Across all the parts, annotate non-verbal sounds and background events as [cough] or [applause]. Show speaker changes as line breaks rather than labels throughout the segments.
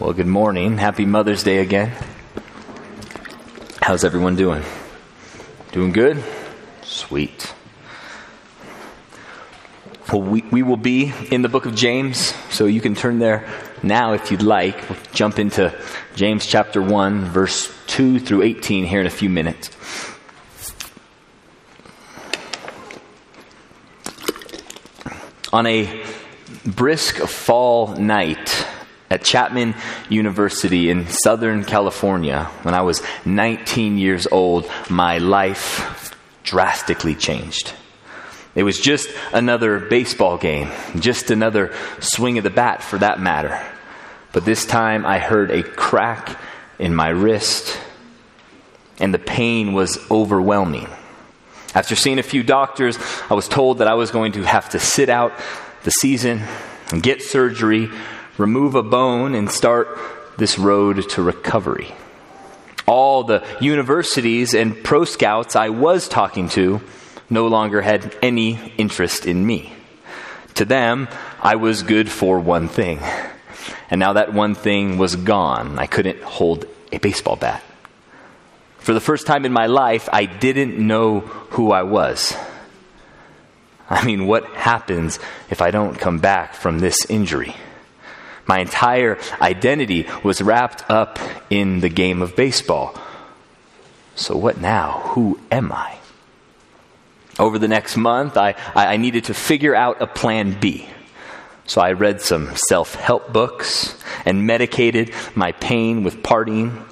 Well, good morning. Happy Mother's Day again. How's everyone doing? Doing good? Sweet. Well, we, we will be in the book of James, so you can turn there now if you'd like. We'll jump into James chapter 1, verse 2 through 18 here in a few minutes. On a brisk fall night, at Chapman University in Southern California, when I was 19 years old, my life drastically changed. It was just another baseball game, just another swing of the bat for that matter. But this time I heard a crack in my wrist, and the pain was overwhelming. After seeing a few doctors, I was told that I was going to have to sit out the season and get surgery remove a bone, and start this road to recovery. All the universities and pro scouts I was talking to no longer had any interest in me. To them, I was good for one thing. And now that one thing was gone. I couldn't hold a baseball bat. For the first time in my life, I didn't know who I was. I mean, what happens if I don't come back from this injury? My entire identity was wrapped up in the game of baseball. So, what now? Who am I? Over the next month, I, I needed to figure out a plan B. So, I read some self help books and medicated my pain with partying,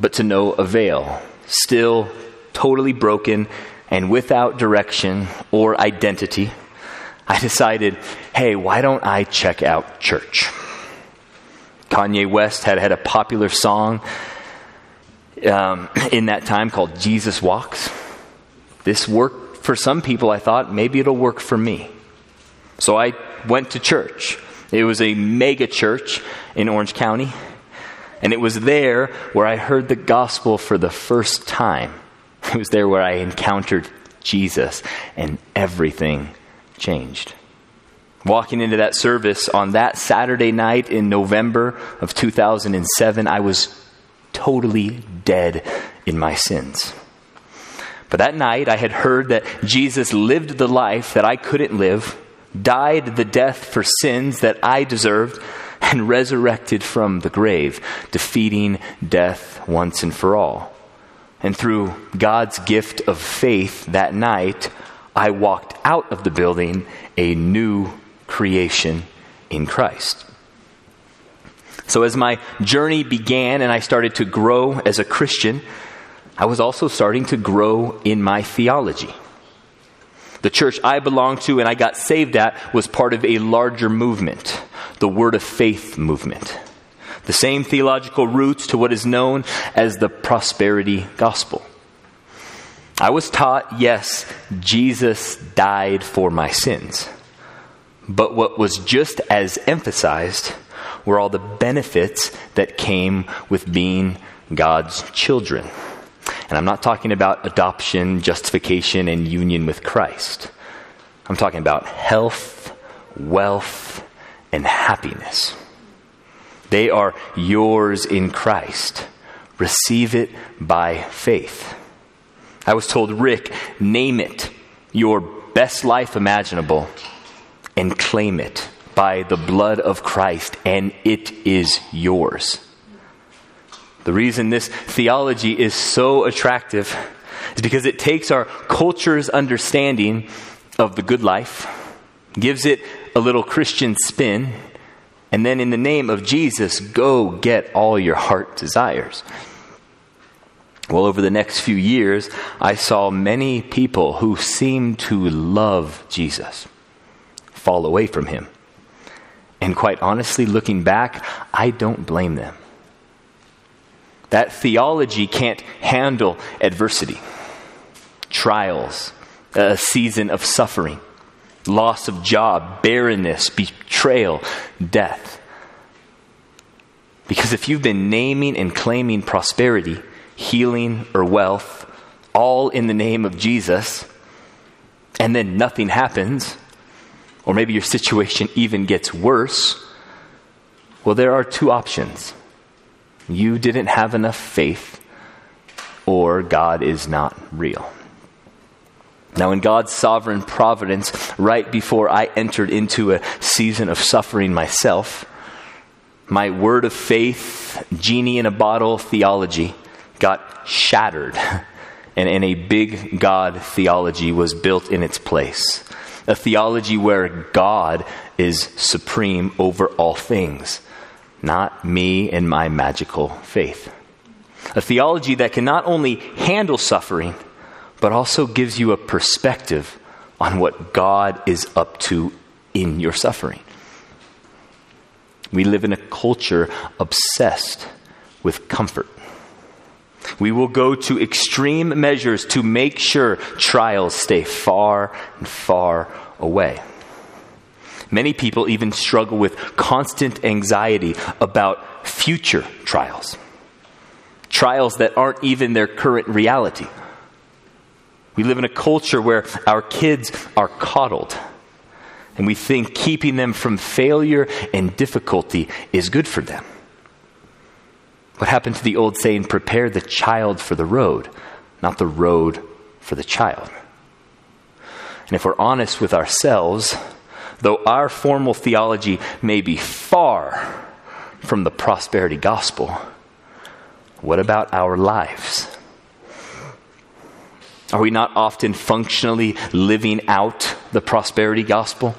but to no avail. Still totally broken and without direction or identity. I decided, hey, why don't I check out church? Kanye West had had a popular song um, in that time called Jesus Walks. This worked for some people, I thought, maybe it'll work for me. So I went to church. It was a mega church in Orange County. And it was there where I heard the gospel for the first time. [laughs] It was there where I encountered Jesus, and everything changed. Walking into that service on that Saturday night in November of 2007, I was totally dead in my sins. But that night, I had heard that Jesus lived the life that I couldn't live, died the death for sins that I deserved, and [laughs] resurrected from the grave, defeating death once and for all. And through God's gift of faith that night, I walked out of the building a new creation in Christ. So, as my journey began and I started to grow as a Christian, I was also starting to grow in my theology. The church I belonged to and I got saved at was part of a larger movement, the Word of Faith movement. The same theological roots to what is known as the prosperity gospel. I was taught, yes, Jesus died for my sins. But what was just as emphasized were all the benefits that came with being God's children. And I'm not talking about adoption, justification, and union with Christ. I'm talking about health, wealth, and happiness. They are yours in Christ. Receive it by faith. I was told, Rick, name it your best life imaginable and claim it by the blood of Christ, and it is yours. The reason this theology is so attractive is because it takes our culture's understanding of the good life, gives it a little Christian spin, and then in the name of Jesus, go get all your heart desires. Well, over the next few years, I saw many people who seemed to love Jesus fall away from him. And quite honestly, looking back, I don't blame them. That theology can't handle adversity, trials, a season of suffering, loss of job, barrenness, betrayal, death. Because if you've been naming and claiming prosperity, healing, or wealth, all in the name of Jesus, and then nothing happens, or maybe your situation even gets worse, Well, there are two options. You didn't have enough faith, or God is not real. Now, in God's sovereign providence, right before I entered into a season of suffering myself, my word of faith, genie in a bottle theology got shattered, [laughs] and, and a big God theology was built in its place. A theology where God is supreme over all things, not me and my magical faith. A theology that can not only handle suffering, but also gives you a perspective on what God is up to in your suffering. We live in a culture obsessed with comfort. We will go to extreme measures to make sure trials stay far and far away. Many people even struggle with constant anxiety about future trials, trials that aren't even their current reality. We live in a culture where our kids are coddled and we think keeping them from failure and difficulty is good for them. What happened to the old saying, prepare the child for the road, not the road for the child? And if we're honest with ourselves, though our formal theology may be far from the prosperity gospel, what about our lives? Are we not often functionally living out the prosperity gospel?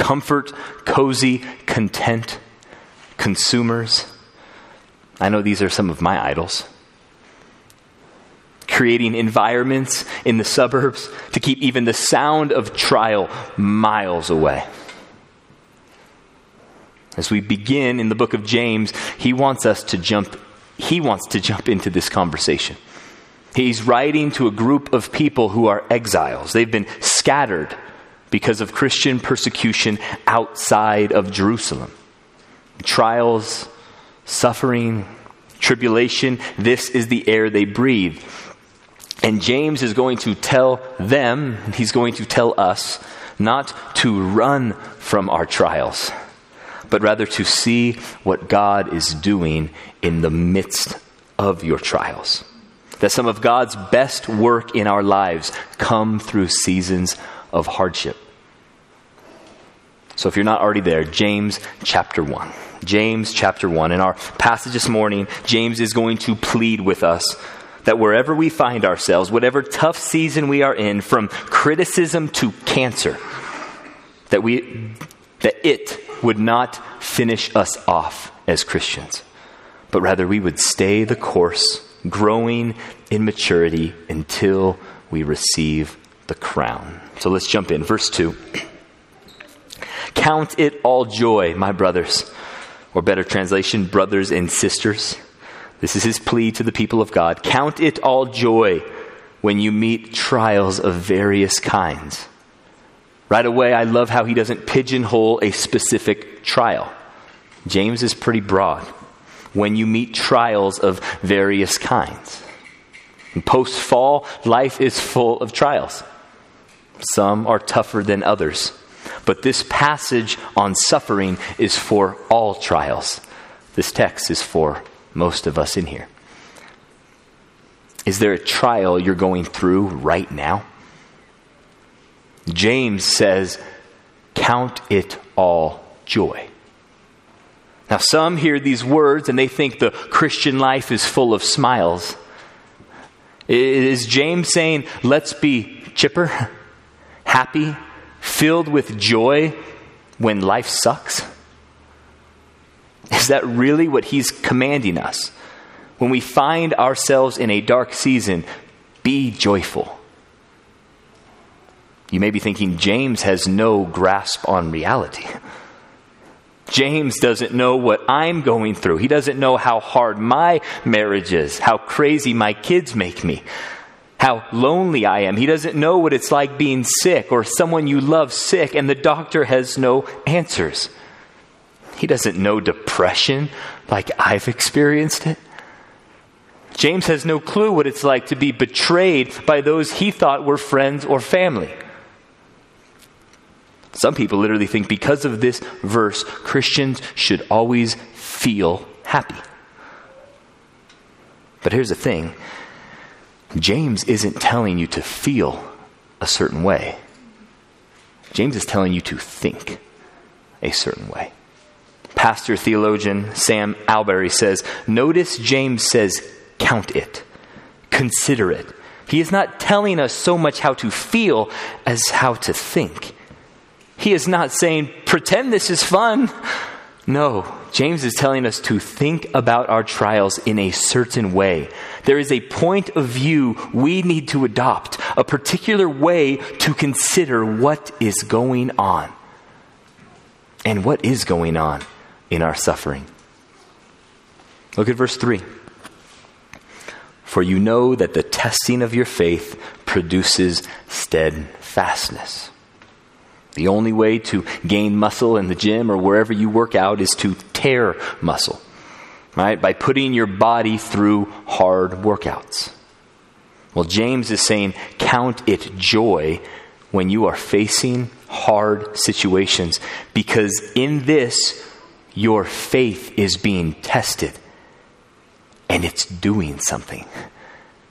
comfort, cozy, content, consumers. I know these are some of my idols. Creating environments in the suburbs to keep even the sound of trial miles away. As we begin in the book of James, he wants us to jump he wants to jump into this conversation. He's writing to a group of people who are exiles. They've been scattered because of Christian persecution outside of Jerusalem. Trials, suffering, tribulation, this is the air they breathe. And James is going to tell them, he's going to tell us, not to run from our trials, but rather to see what God is doing in the midst of your trials. That some of God's best work in our lives come through seasons of hardship. So if you're not already there, James chapter 1. James chapter 1. In our passage this morning, James is going to plead with us that wherever we find ourselves, whatever tough season we are in, from criticism to cancer, that we that it would not finish us off as Christians, but rather we would stay the course, growing in maturity until we receive the crown. So let's jump in. Verse 2. Count it all joy, my brothers. Or better translation, brothers and sisters. This is his plea to the people of God. Count it all joy when you meet trials of various kinds. Right away, I love how he doesn't pigeonhole a specific trial. James is pretty broad. When you meet trials of various kinds. Post fall, life is full of trials. Some are tougher than others. But this passage on suffering is for all trials. This text is for most of us in here. Is there a trial you're going through right now? James says, Count it all joy. Now, some hear these words and they think the Christian life is full of smiles. Is James saying, Let's be chipper, [laughs] happy, filled with joy when life sucks? Is that really what he's commanding us? When we find ourselves in a dark season, be joyful. You may be thinking James has no grasp on reality. James doesn't know what I'm going through. He doesn't know how hard my marriage is, how crazy my kids make me how lonely I am. He doesn't know what it's like being sick or someone you love sick and the doctor has no answers. He doesn't know depression like I've experienced it. James has no clue what it's like to be betrayed by those he thought were friends or family. Some people literally think because of this verse, Christians should always feel happy. But here's the thing James isn't telling you to feel a certain way, James is telling you to think a certain way. Pastor theologian Sam Allberry says, Notice James says, count it, consider it. He is not telling us so much how to feel as how to think. He is not saying, pretend this is fun. No, James is telling us to think about our trials in a certain way. There is a point of view we need to adopt, a particular way to consider what is going on. And what is going on in our suffering? Look at verse 3. For you know that the testing of your faith produces steadfastness. The only way to gain muscle in the gym or wherever you work out is to tear muscle, right? By putting your body through hard workouts. Well, James is saying, count it joy when you are facing hard situations because in this, your faith is being tested and it's doing something.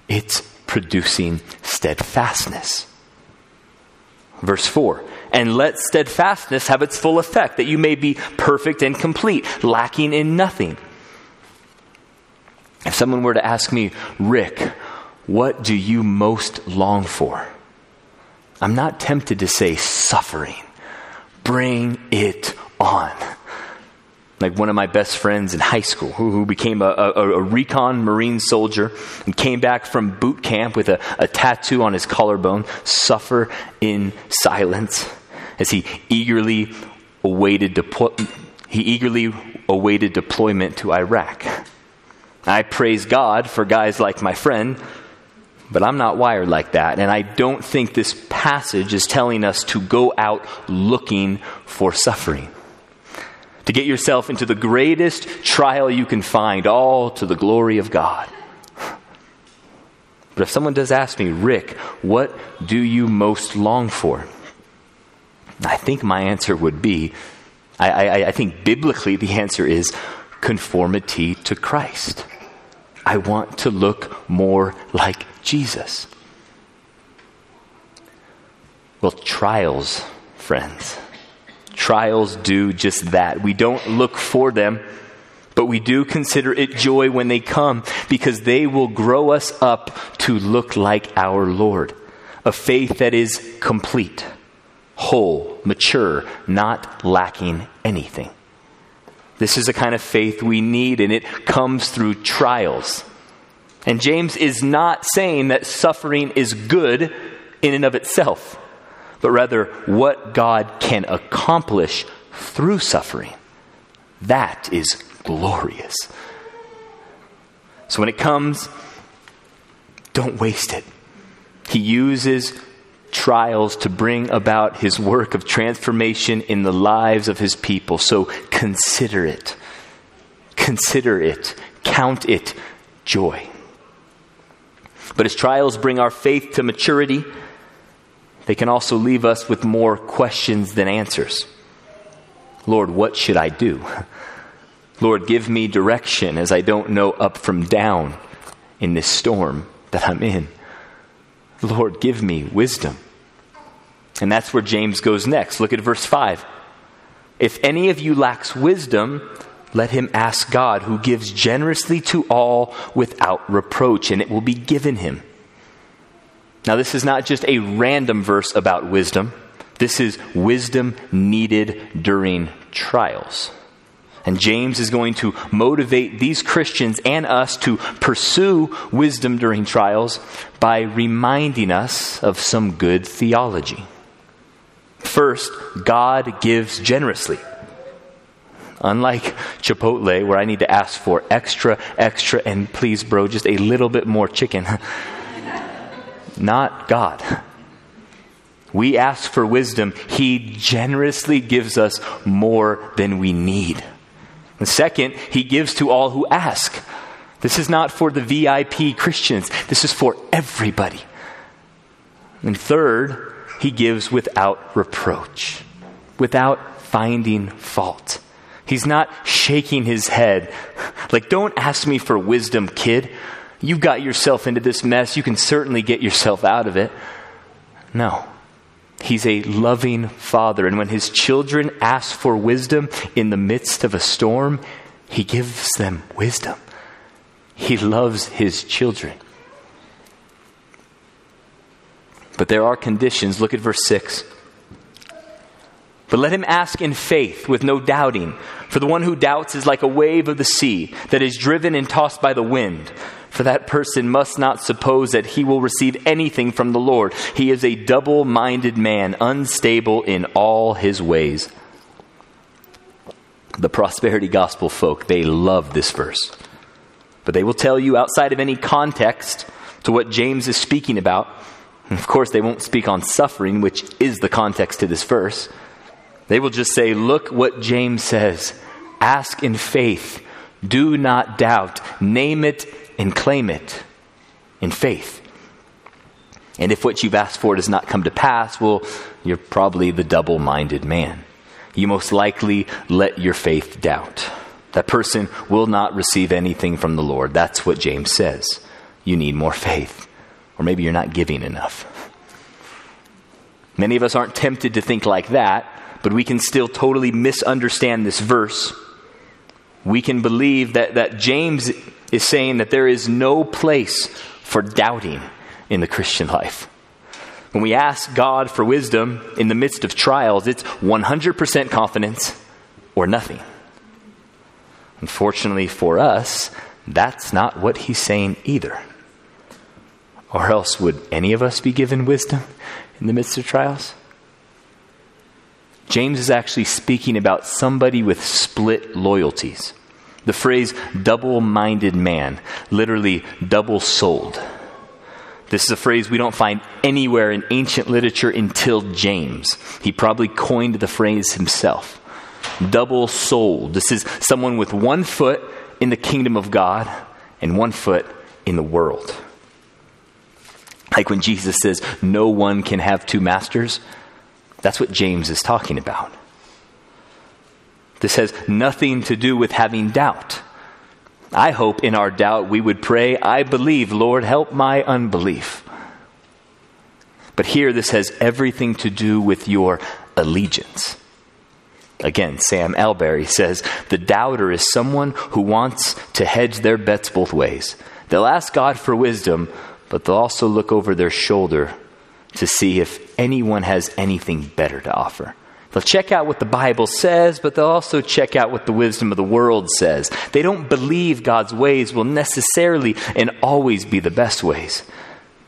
It's producing steadfastness. Verse 4 and let steadfastness have its full effect, that you may be perfect and complete, lacking in nothing. If someone were to ask me, Rick, what do you most long for? I'm not tempted to say suffering. Bring it on. Like one of my best friends in high school who, who became a, a, a, recon Marine soldier and came back from boot camp with a, a tattoo on his collarbone, suffer in silence as he eagerly awaited deplo- he eagerly awaited deployment to Iraq. I praise God for guys like my friend, but I'm not wired like that, and I don't think this passage is telling us to go out looking for suffering. To get yourself into the greatest trial you can find, all to the glory of God. But if someone does ask me, Rick, what do you most long for? I think my answer would be I, I, I think biblically the answer is conformity to Christ. I want to look more like Jesus. Well, trials, friends, trials do just that. We don't look for them, but we do consider it joy when they come because they will grow us up to look like our Lord. A faith that is complete whole, mature, not lacking anything. This is the kind of faith we need, and it comes through trials. And James is not saying that suffering is good in and of itself, but rather what God can accomplish through suffering. That is glorious. So when it comes, don't waste it. He uses trials to bring about his work of transformation in the lives of his people. So consider it. Consider it. Count it joy. But as trials bring our faith to maturity, they can also leave us with more questions than answers. Lord, what should I do? [laughs] Lord, give me direction as I don't know up from down in this storm that I'm in. Lord, give me wisdom. And that's where James goes next. Look at verse 5. If any of you lacks wisdom, let him ask God, who gives generously to all without reproach, and it will be given him. Now, this is not just a random verse about wisdom, this is wisdom needed during trials. And James is going to motivate these Christians and us to pursue wisdom during trials by reminding us of some good theology. First, God gives generously. Unlike Chipotle, where I need to ask for extra, extra, and please, bro, just a little bit more chicken. [laughs] Not God. We ask for wisdom, He generously gives us more than we need. And second, he gives to all who ask. This is not for the VIP Christians, this is for everybody. And third, he gives without reproach. without finding fault. He's not shaking his head like, don't ask me for wisdom, kid. You got yourself into this mess. You can certainly get yourself out of it. No. He's a loving father. And when his children ask for wisdom in the midst of a storm, he gives them wisdom. He loves his children. But there are conditions. Look at verse 6. But let him ask in faith with no doubting. For the one who doubts is like a wave of the sea that is driven and tossed by the wind. For that person must not suppose that he will receive anything from the Lord. He is a double minded man, unstable in all his ways. The prosperity gospel folk, they love this verse. But they will tell you outside of any context to what James is speaking about of course, they won't speak on suffering, which is the context to this verse. They will just say, Look what James says. Ask in faith. Do not doubt. Name it and claim it in faith. And if what you've asked for does not come to pass, well, you're probably the double minded man. You most likely let your faith doubt. That person will not receive anything from the Lord. That's what James says. You need more faith. Or maybe you're not giving enough. Many of us aren't tempted to think like that, but we can still totally misunderstand this verse. We can believe that, that James is saying that there is no place for doubting in the Christian life. When we ask God for wisdom in the midst of trials, it's 100% confidence or nothing. Unfortunately for us, that's not what he's saying either. Or else, would any of us be given wisdom in the midst of trials? James is actually speaking about somebody with split loyalties. The phrase double minded man, literally double souled. This is a phrase we don't find anywhere in ancient literature until James. He probably coined the phrase himself. Double souled. This is someone with one foot in the kingdom of God and one foot in the world. Like when Jesus says, No one can have two masters. That's what James is talking about. This has nothing to do with having doubt. I hope in our doubt we would pray, I believe, Lord, help my unbelief. But here this has everything to do with your allegiance. Again, Sam Allberry says the doubter is someone who wants to hedge their bets both ways. They'll ask God for wisdom, but they'll also look over their shoulder to see if anyone has anything better to offer. They'll check out what the Bible says, but they'll also check out what the wisdom of the world says. They don't believe God's ways will necessarily and always be the best ways.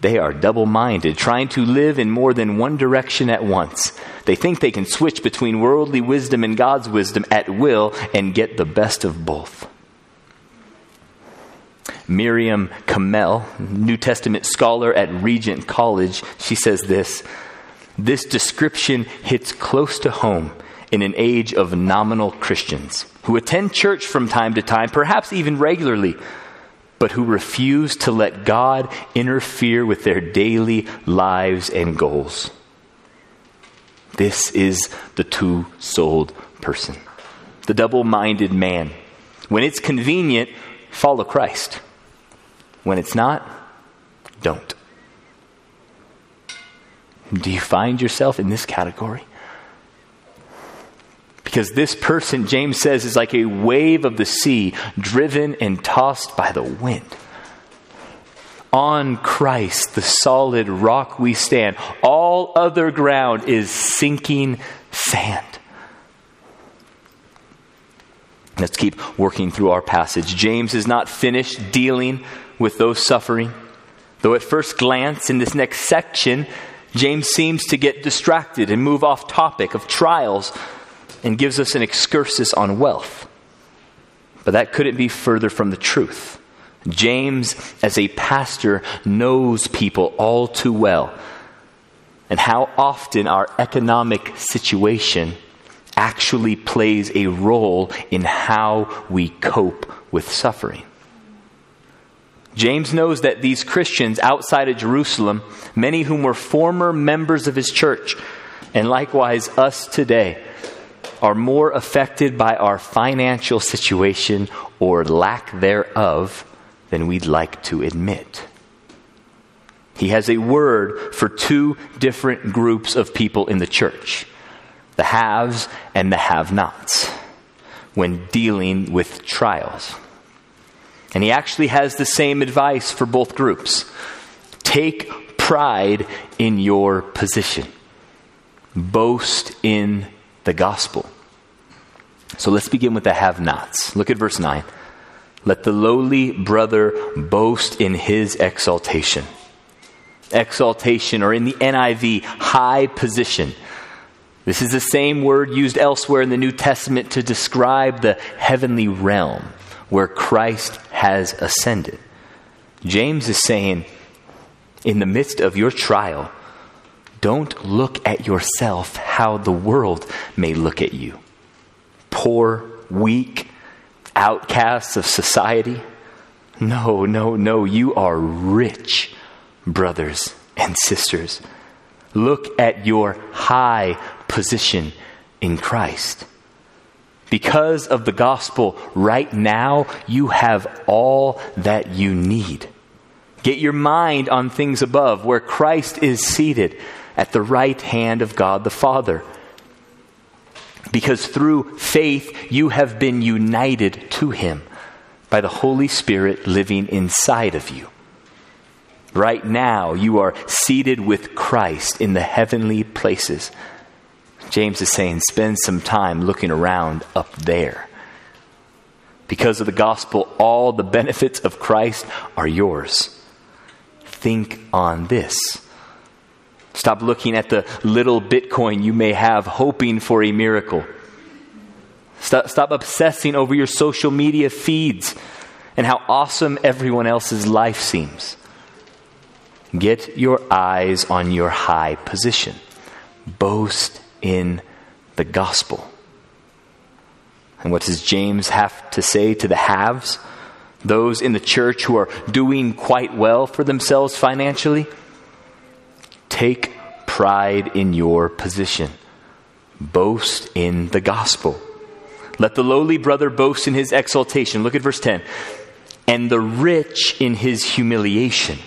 They are double minded, trying to live in more than one direction at once. They think they can switch between worldly wisdom and God's wisdom at will and get the best of both. Mariam Kamell, New Testament scholar at Regent College, she says this This description hits close to home in an age of nominal Christians who attend church from time to time, perhaps even regularly, but who refuse to let God interfere with their daily lives and goals. This is the two souled person, the double minded man. When it's convenient, follow Christ. When it's not, don't. Do you find yourself in this category? Because this person, James says, is like a wave of the sea, driven and tossed by the wind. On Christ, the solid rock we stand. All other ground is sinking sand. Let's keep working through our passage. James is not finished dealing with those suffering. Though at first glance in this next section, James seems to get distracted and move off topic of trials and gives us an excursus on wealth. But that couldn't be further from the truth. James, as a pastor, knows people all too well and how often our economic situation actually plays a role in how we cope with suffering. James knows that these Christians outside of Jerusalem, many whom were former members of his church, and likewise us today, are more affected by our financial situation or lack thereof than we'd like to admit. He has a word for two different groups of people in the church the haves and the have nots when dealing with trials. And he actually has the same advice for both groups take pride in your position, boast in the gospel. So let's begin with the have nots. Look at verse 9. Let the lowly brother boast in his exaltation. Exaltation, or in the NIV, high position. This is the same word used elsewhere in the New Testament to describe the heavenly realm where Christ has ascended. James is saying, in the midst of your trial, don't look at yourself how the world may look at you. Poor, weak, outcasts of society. No, no, no. You are rich, brothers and sisters. Look at your high position in Christ. Because of the gospel, right now, you have all that you need. Get your mind on things above, where Christ is seated at the right hand of God the Father. Because through faith, you have been united to Him by the Holy Spirit living inside of you. Right now, you are seated with Christ in the heavenly places. James is saying, spend some time looking around up there. Because of the gospel, all the benefits of Christ are yours. Think on this. Stop looking at the little Bitcoin you may have hoping for a miracle. Stop, stop obsessing over your social media feeds and how awesome everyone else's life seems. Get your eyes on your high position. Boast in the gospel. And what does James have to say to the haves? Those in the church who are doing quite well for themselves financially? Take pride in your position. Boast in the gospel. Let the lowly brother boast in his exaltation. Look at verse 10. And the rich in his humiliation,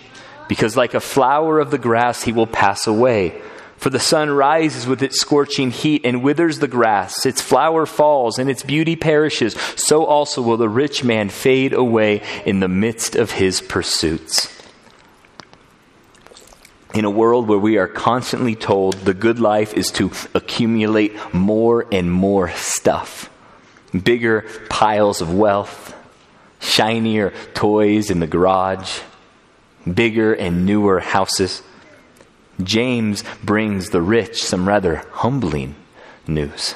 because like a flower of the grass he will pass away. For the sun rises with its scorching heat and withers the grass, its flower falls, and its beauty perishes. So also will the rich man fade away in the midst of his pursuits. In a world where we are constantly told the good life is to accumulate more and more stuff, bigger piles of wealth, shinier toys in the garage, bigger and newer houses James brings the rich some rather humbling news.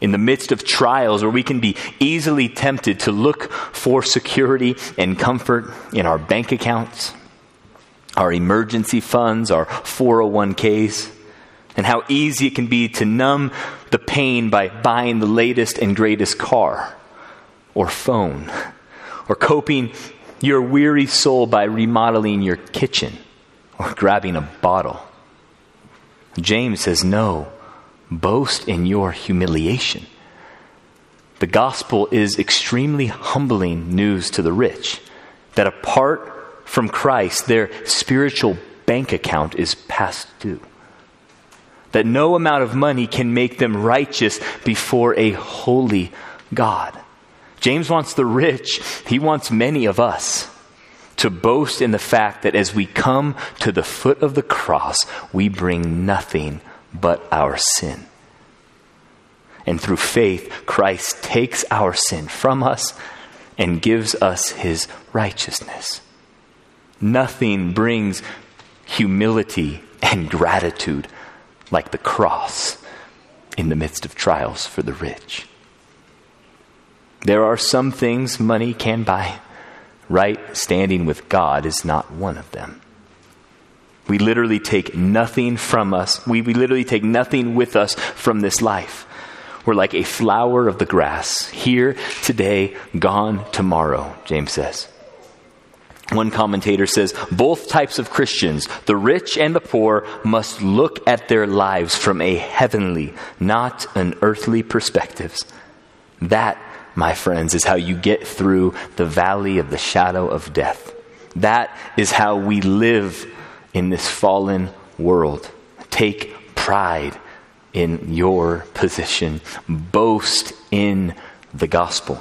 In the midst of trials where we can be easily tempted to look for security and comfort in our bank accounts, our emergency funds, our 401ks, and how easy it can be to numb the pain by buying the latest and greatest car or phone, or coping your weary soul by remodeling your kitchen or grabbing a bottle. James says, No, boast in your humiliation. The gospel is extremely humbling news to the rich that apart from Christ, their spiritual bank account is past due. That no amount of money can make them righteous before a holy God. James wants the rich, he wants many of us to boast in the fact that as we come to the foot of the cross, we bring nothing but our sin. And through faith, Christ takes our sin from us and gives us his righteousness. Nothing brings humility and gratitude like the cross in the midst of trials for the rich. There are some things money can buy right standing with God is not one of them. We literally take nothing from us. We, we literally take nothing with us from this life. We're like a flower of the grass, here today, gone tomorrow, James says. One commentator says both types of Christians, the rich and the poor, must look at their lives from a heavenly, not an earthly perspective. That, my friends, is how you get through the valley of the shadow of death. That is how we live in this fallen world. Take pride in your position, boast in the gospel.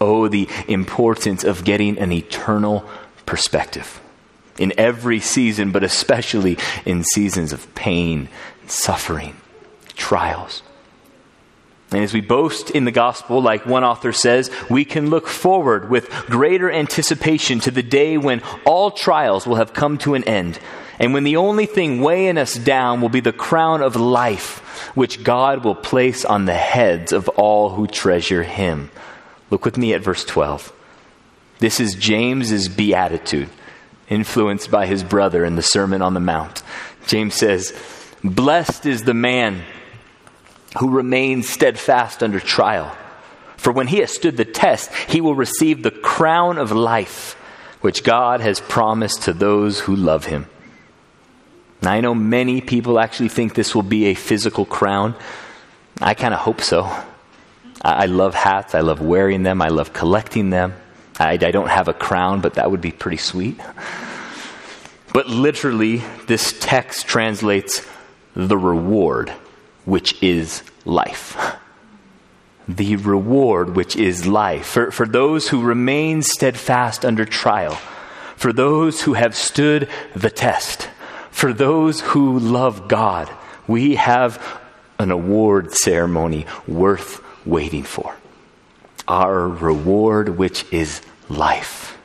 Oh, the importance of getting an eternal perspective in every season, but especially in seasons of pain, suffering, trials. And as we boast in the gospel, like one author says, we can look forward with greater anticipation to the day when all trials will have come to an end, and when the only thing weighing us down will be the crown of life, which God will place on the heads of all who treasure Him. Look with me at verse 12. This is James's beatitude, influenced by his brother in the Sermon on the Mount. James says, Blessed is the man who remains steadfast under trial. For when he has stood the test, he will receive the crown of life, which God has promised to those who love him. Now, I know many people actually think this will be a physical crown. I kind of hope so. I, love hats. I love wearing them. I love collecting them. I, I don't have a crown, but that would be pretty sweet. But literally, this text translates the reward, which is life. The reward, which is life. For, for those who remain steadfast under trial, for those who have stood the test, for those who love God, we have an award ceremony worth waiting for. Our reward, which is life,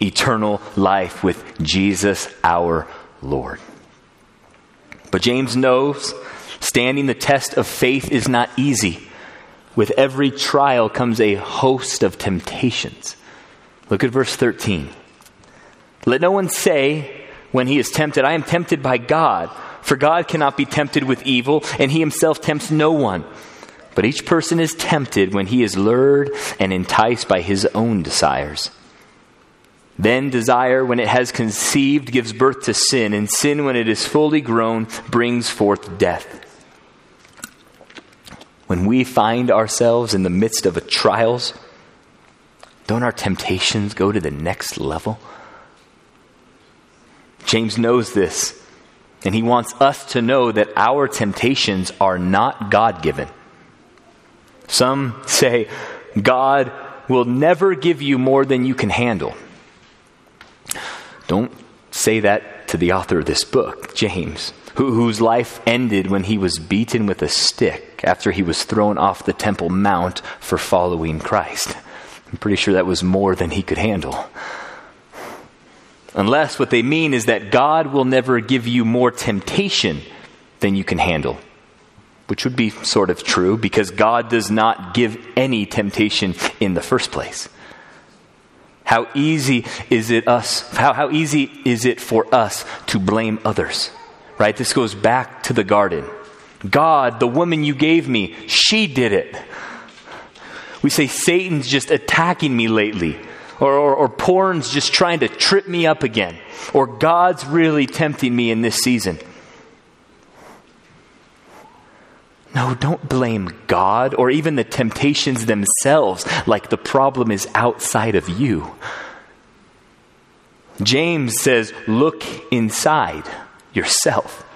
eternal life with Jesus our Lord. But James knows standing the test of faith is not easy. With every trial comes a host of temptations. Look at verse 13. Let no one say when he is tempted, I am tempted by God. For God cannot be tempted with evil, and he himself tempts no one. But each person is tempted when he is lured and enticed by his own desires. Then desire, when it has conceived, gives birth to sin, and sin, when it is fully grown, brings forth death. When we find ourselves in the midst of trials, don't our temptations go to the next level? James knows this, and he wants us to know that our temptations are not God given. Some say God will never give you more than you can handle. Don't say that to the author of this book, James, who, whose life ended when he was beaten with a stick after he was thrown off the Temple Mount for following Christ. I'm pretty sure that was more than he could handle. Unless what they mean is that God will never give you more temptation than you can handle which would be sort of true because God does not give any temptation in the first place. How easy is it us how, how easy is it for us to blame others? Right? This goes back to the garden. God, the woman you gave me, she did it. We say Satan's just attacking me lately. Or, or, or porn's just trying to trip me up again. Or God's really tempting me in this season. No, don't blame God or even the temptations themselves like the problem is outside of you. James says, look inside yourself.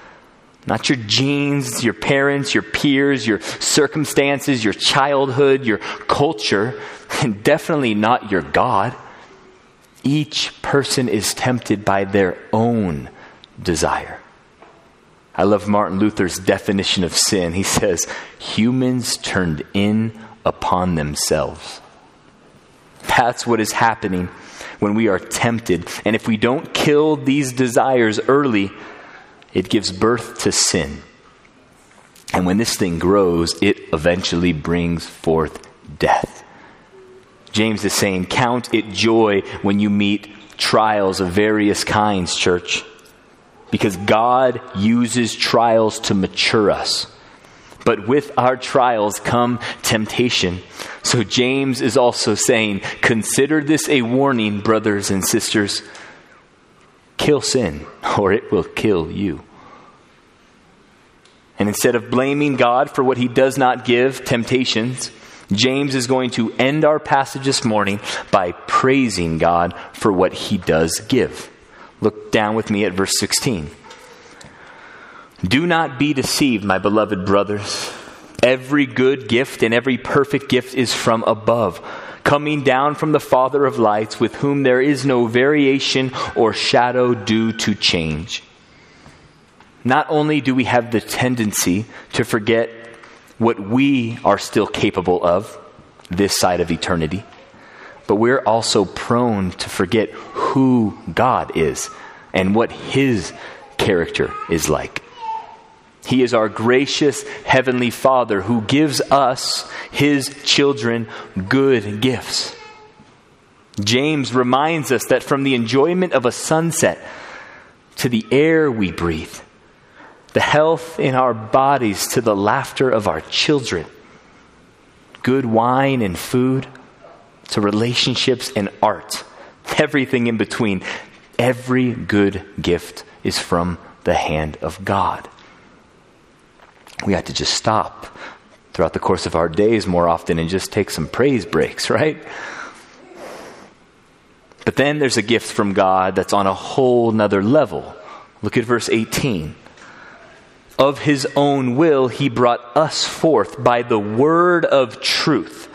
Not your genes, your parents, your peers, your circumstances, your childhood, your culture, and definitely not your God. Each person is tempted by their own desire. I love Martin Luther's definition of sin. He says, humans turned in upon themselves. That's what is happening when we are tempted. And if we don't kill these desires early, it gives birth to sin. And when this thing grows, it eventually brings forth death. James is saying, Count it joy when you meet trials of various kinds, church because God uses trials to mature us. But with our trials come temptation. So James is also saying, Consider this a warning, brothers and sisters. Kill sin, or it will kill you. And instead of blaming God for what he does not give, temptations, James is going to end our passage this morning by praising God for what he does give. Look down with me at verse 16. Do not be deceived, my beloved brothers. Every good gift and every perfect gift is from above, coming down from the Father of lights, with whom there is no variation or shadow due to change. Not only do we have the tendency to forget what we are still capable of this side of eternity, but we're also prone to forget who God is and what His character is like. He is our gracious Heavenly Father who gives us, His children, good gifts. James reminds us that from the enjoyment of a sunset to the air we breathe, the health in our bodies to the laughter of our children, good wine and food to relationships and art, everything in between, every good gift is from the hand of God we have to just stop throughout the course of our days more often and just take some praise breaks, [laughs] right? But then there's a gift from God that's on a whole nother level. Look at verse 18. Of his own will, he brought us forth by the word of truth,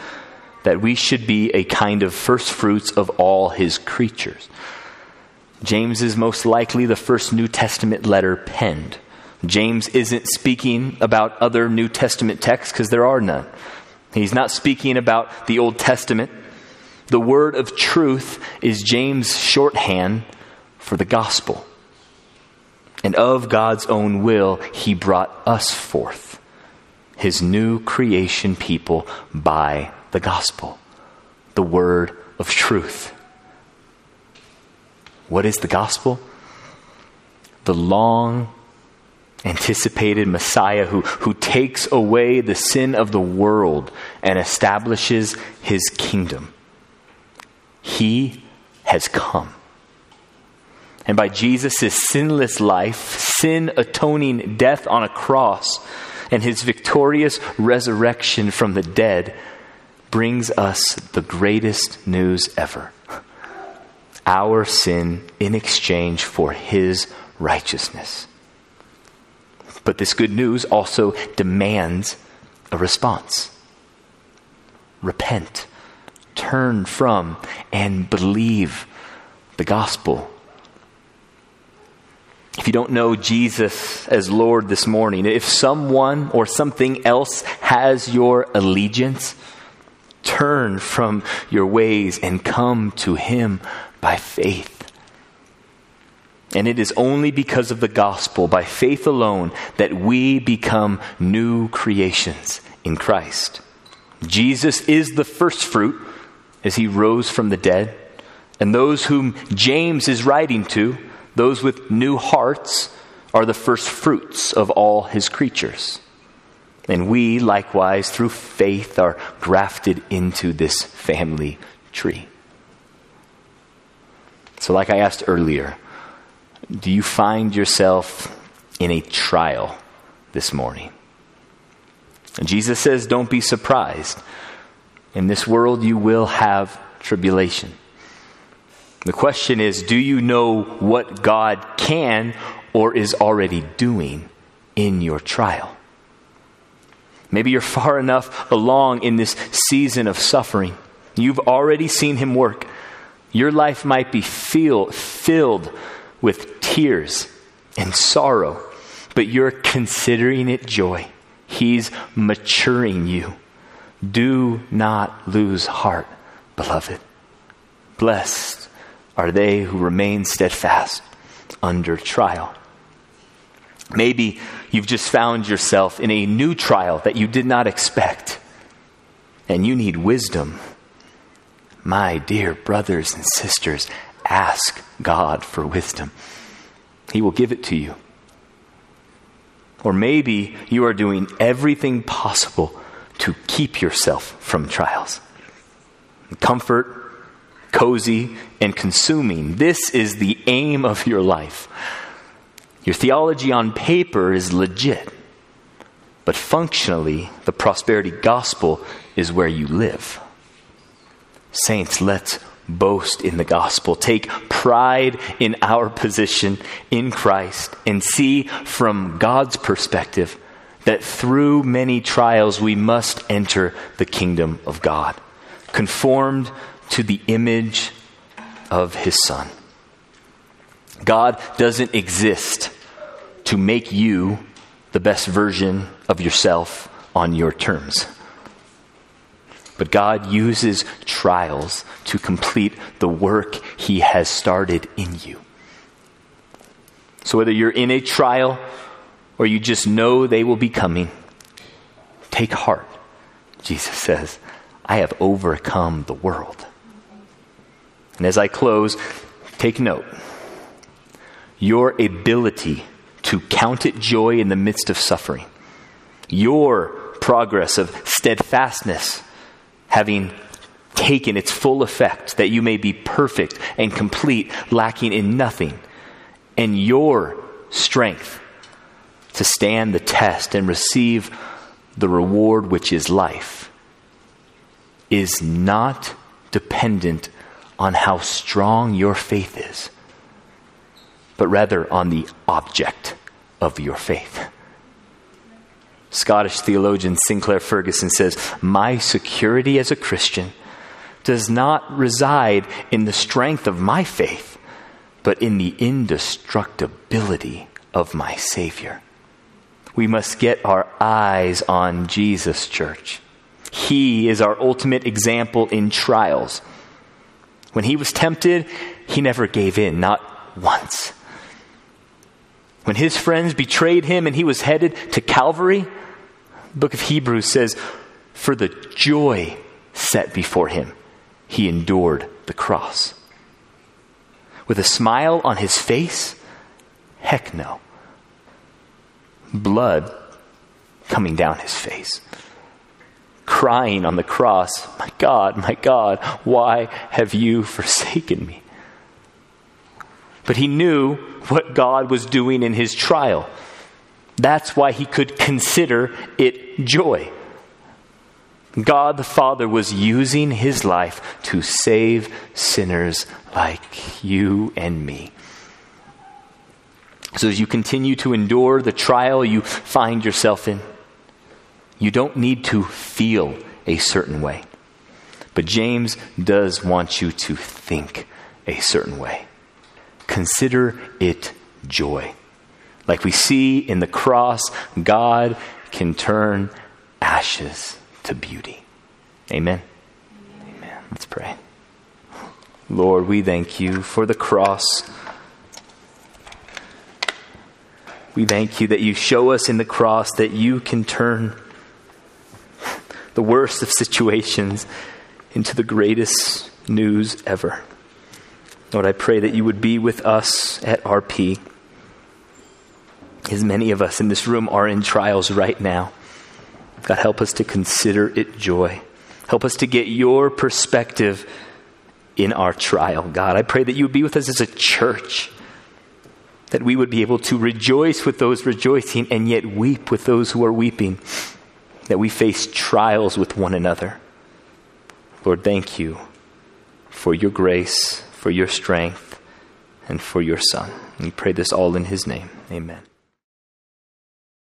that we should be a kind of first fruits of all his creatures. James is most likely the first New Testament letter penned. James isn't speaking about other New Testament texts because there are none. He's not speaking about the Old Testament. The word of truth is James' shorthand for the gospel. And of God's own will, he brought us forth, his new creation people, by the gospel, the word of truth. What is the gospel? The long anticipated Messiah who, who takes away the sin of the world and establishes his kingdom. He has come. And by Jesus' sinless life, sin atoning death on a cross, and his victorious resurrection from the dead, brings us the greatest news ever our sin in exchange for his righteousness. But this good news also demands a response. Repent, turn from, and believe the gospel. If you don't know Jesus as Lord this morning, if someone or something else has your allegiance, turn from your ways and come to Him by faith. And it is only because of the gospel, by faith alone, that we become new creations in Christ. Jesus is the first fruit as he rose from the dead. And those whom James is writing to, those with new hearts, are the first fruits of all his creatures. And we, likewise, through faith, are grafted into this family tree. So, like I asked earlier, do you find yourself in a trial this morning? And Jesus says, Don't be surprised. In this world, you will have tribulation. The question is do you know what God can or is already doing in your trial? Maybe you're far enough along in this season of suffering. You've already seen Him work. Your life might be feel, filled with tears and sorrow, but you're considering it joy. He's maturing you. Do not lose heart, beloved. Blessed are they who remain steadfast under trial. Maybe you've just found yourself in a new trial that you did not expect, and you need wisdom. My dear brothers and sisters, Ask God for wisdom, He will give it to you. Or maybe you are doing everything possible to keep yourself from trials. Comfort, cozy, and consuming. This is the aim of your life. Your theology on paper is legit, but functionally, the prosperity gospel is where you live. Saints, let's boast in the gospel, take pride in our position in Christ, and see from God's perspective that through many trials we must enter the kingdom of God, conformed to the image of his Son. God doesn't exist to make you the best version of yourself on your terms. But God uses trials to complete the work He has started in you. So whether you're in a trial or you just know they will be coming, take heart. Jesus says, I have overcome the world. And as I close, take note. Your ability to count it joy in the midst of suffering, your progress of steadfastness having taken its full effect, that you may be perfect and complete, lacking in nothing, and your strength to stand the test and receive the reward which is life is not dependent on how strong your faith is, but rather on the object of your faith. Scottish theologian Sinclair Ferguson says, My security as a Christian does not reside in the strength of my faith, but in the indestructibility of my Savior. We must get our eyes on Jesus, church. He is our ultimate example in trials. When he was tempted, he never gave in, not once. When his friends betrayed him and he was headed to Calvary, the book of Hebrews says, For the joy set before him, he endured the cross. With a smile on his face? Heck no. Blood coming down his face. Crying on the cross, My God, my God, why have you forsaken me? But he knew what God was doing in his trial. That's why he could consider it joy. God the Father was using his life to save sinners like you and me. So, as you continue to endure the trial you find yourself in, you don't need to feel a certain way. But James does want you to think a certain way. Consider it joy. Like we see in the cross, God can turn ashes to beauty. Amen. Amen. Let's pray. Lord, we thank you for the cross. We thank you that you show us in the cross that you can turn the worst of situations into the greatest news ever. Lord, I pray that you would be with us at RP as many of us in this room are in trials right now. God, help us to consider it joy. Help us to get your perspective in our trial. God, I pray that you would be with us as a church, that we would be able to rejoice with those rejoicing and yet weep with those who are weeping, that we face trials with one another. Lord, thank you for your grace, for your strength, and for your Son. We pray this all in his name. Amen.